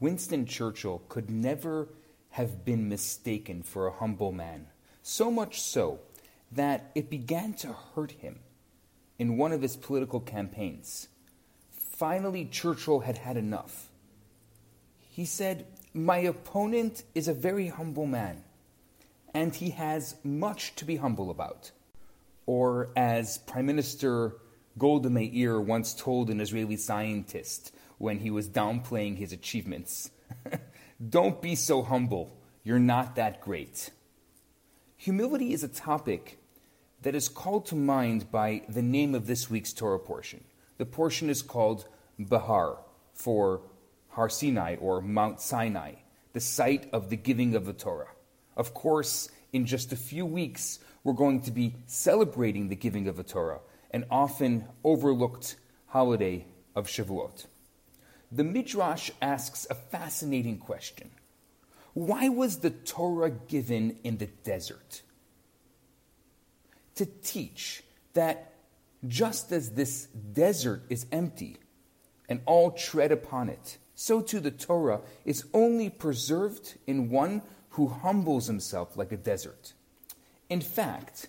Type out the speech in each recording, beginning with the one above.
Winston Churchill could never have been mistaken for a humble man, so much so that it began to hurt him in one of his political campaigns. Finally, Churchill had had enough. He said, My opponent is a very humble man, and he has much to be humble about. Or, as Prime Minister Golda Meir once told an Israeli scientist when he was downplaying his achievements, Don't be so humble. You're not that great. Humility is a topic that is called to mind by the name of this week's Torah portion. The portion is called Behar, for Har Sinai or Mount Sinai, the site of the giving of the Torah. Of course, in just a few weeks, we're going to be celebrating the giving of the Torah, an often overlooked holiday of Shavuot. The Midrash asks a fascinating question Why was the Torah given in the desert? To teach that just as this desert is empty and all tread upon it, so too the Torah is only preserved in one who humbles himself like a desert. In fact,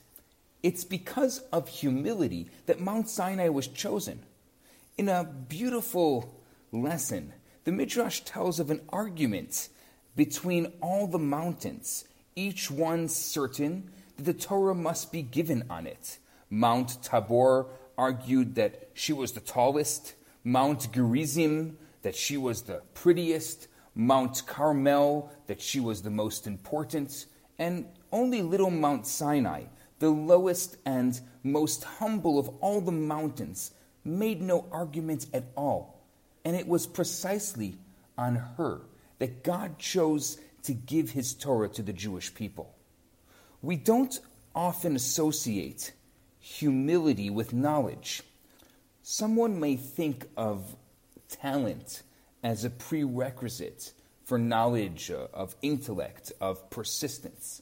it's because of humility that Mount Sinai was chosen. In a beautiful lesson, the Midrash tells of an argument between all the mountains, each one certain that the Torah must be given on it. Mount Tabor argued that she was the tallest, Mount Gerizim that she was the prettiest, Mount Carmel, that she was the most important, and only little Mount Sinai, the lowest and most humble of all the mountains, made no argument at all. And it was precisely on her that God chose to give his Torah to the Jewish people. We don't often associate humility with knowledge. Someone may think of talent as a prerequisite for knowledge uh, of intellect, of persistence.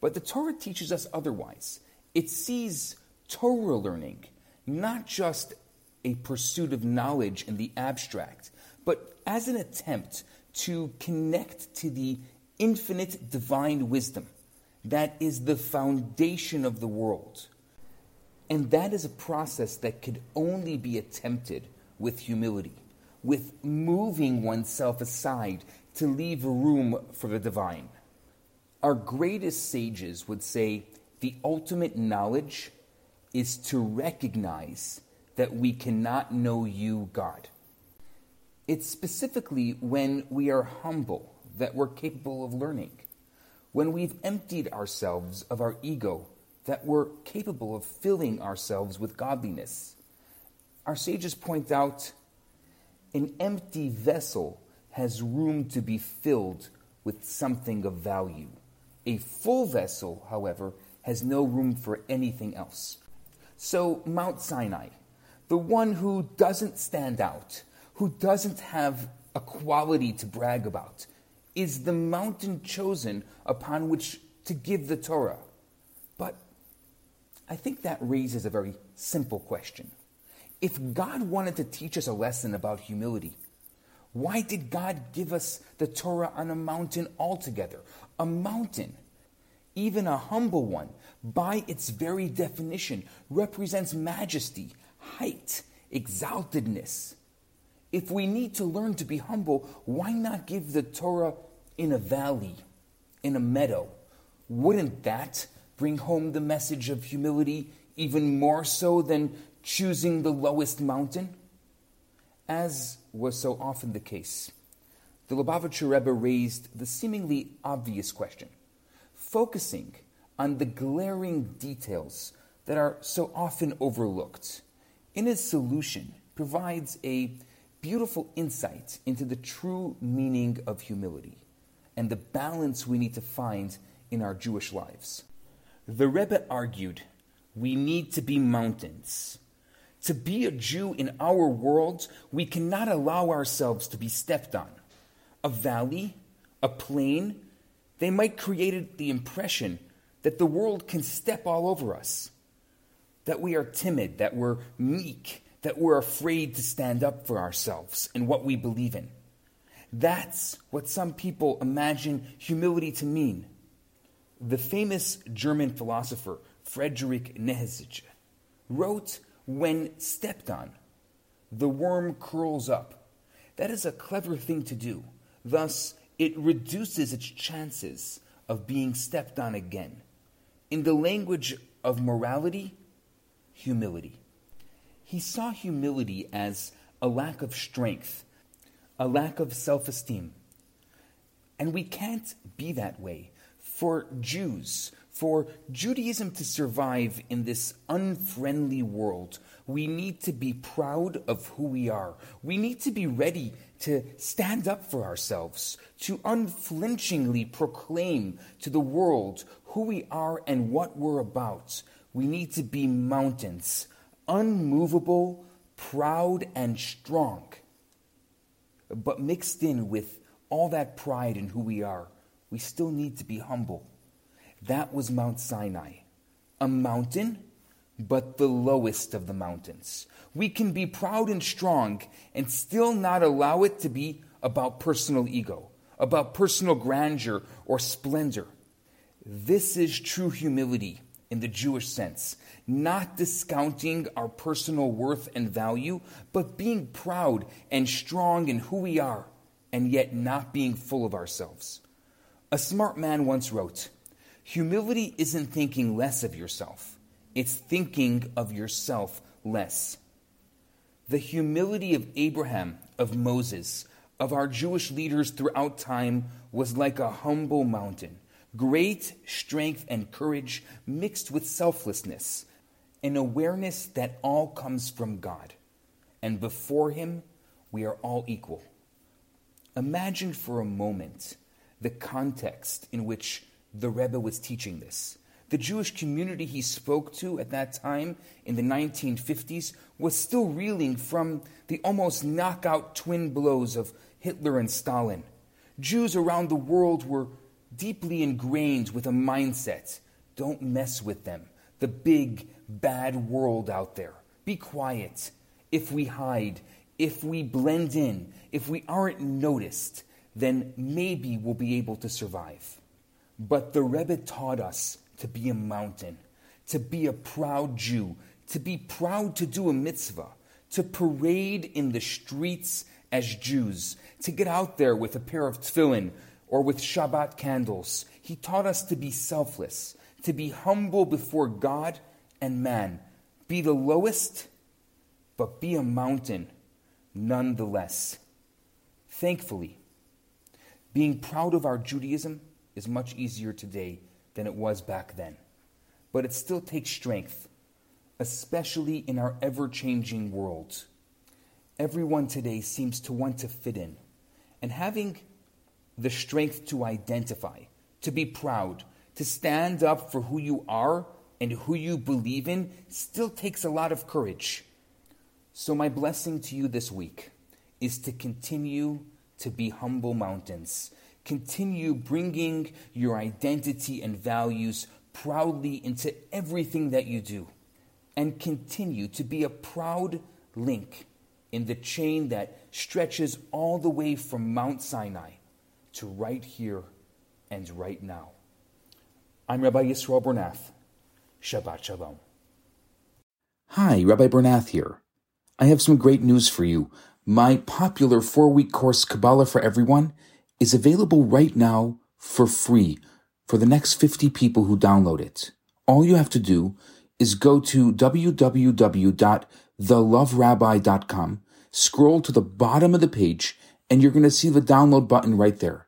But the Torah teaches us otherwise. It sees Torah learning not just a pursuit of knowledge in the abstract, but as an attempt to connect to the infinite divine wisdom that is the foundation of the world. And that is a process that could only be attempted with humility, with moving oneself aside to leave room for the divine. Our greatest sages would say the ultimate knowledge is to recognize that we cannot know you, God. It's specifically when we are humble that we're capable of learning, when we've emptied ourselves of our ego that we're capable of filling ourselves with godliness. Our sages point out an empty vessel has room to be filled with something of value. A full vessel, however, has no room for anything else. So, Mount Sinai, the one who doesn't stand out, who doesn't have a quality to brag about, is the mountain chosen upon which to give the Torah. But I think that raises a very simple question. If God wanted to teach us a lesson about humility, why did God give us the Torah on a mountain altogether? A mountain, even a humble one, by its very definition, represents majesty, height, exaltedness. If we need to learn to be humble, why not give the Torah in a valley, in a meadow? Wouldn't that bring home the message of humility even more so than choosing the lowest mountain? As was so often the case, the Lubavitcher Rebbe raised the seemingly obvious question, focusing on the glaring details that are so often overlooked. In his solution, provides a beautiful insight into the true meaning of humility and the balance we need to find in our Jewish lives. The Rebbe argued we need to be mountains. To be a Jew in our world, we cannot allow ourselves to be stepped on. A valley, a plain, they might create the impression that the world can step all over us, that we are timid, that we're meek, that we're afraid to stand up for ourselves and what we believe in. That's what some people imagine humility to mean. The famous German philosopher Friedrich Nietzsche wrote, When stepped on, the worm curls up. That is a clever thing to do. Thus, it reduces its chances of being stepped on again. In the language of morality, humility. He saw humility as a lack of strength, a lack of self esteem. And we can't be that way. For Jews, for Judaism to survive in this unfriendly world, we need to be proud of who we are. We need to be ready to stand up for ourselves, to unflinchingly proclaim to the world who we are and what we're about. We need to be mountains, unmovable, proud, and strong. But mixed in with all that pride in who we are, we still need to be humble. That was Mount Sinai, a mountain, but the lowest of the mountains. We can be proud and strong and still not allow it to be about personal ego, about personal grandeur or splendor. This is true humility in the Jewish sense, not discounting our personal worth and value, but being proud and strong in who we are, and yet not being full of ourselves. A smart man once wrote Humility isn't thinking less of yourself, it's thinking of yourself less. The humility of Abraham, of Moses, of our Jewish leaders throughout time was like a humble mountain great strength and courage mixed with selflessness, an awareness that all comes from God, and before Him we are all equal. Imagine for a moment the context in which the Rebbe was teaching this. The Jewish community he spoke to at that time in the 1950s was still reeling from the almost knockout twin blows of Hitler and Stalin. Jews around the world were deeply ingrained with a mindset don't mess with them. The big, bad world out there. Be quiet. If we hide, if we blend in, if we aren't noticed, then maybe we'll be able to survive. But the Rebbe taught us to be a mountain, to be a proud Jew, to be proud to do a mitzvah, to parade in the streets as Jews, to get out there with a pair of tefillin, or with Shabbat candles. He taught us to be selfless, to be humble before God and man. Be the lowest, but be a mountain nonetheless. Thankfully, being proud of our Judaism is much easier today than it was back then. But it still takes strength, especially in our ever changing world. Everyone today seems to want to fit in. And having the strength to identify, to be proud, to stand up for who you are and who you believe in still takes a lot of courage. So, my blessing to you this week is to continue to be humble mountains. Continue bringing your identity and values proudly into everything that you do. And continue to be a proud link in the chain that stretches all the way from Mount Sinai to right here and right now. I'm Rabbi Yisrael Bernath. Shabbat Shalom. Hi, Rabbi Bernath here. I have some great news for you. My popular four week course, Kabbalah for Everyone, is available right now for free for the next 50 people who download it. All you have to do is go to www.theloverabbi.com, scroll to the bottom of the page, and you're going to see the download button right there.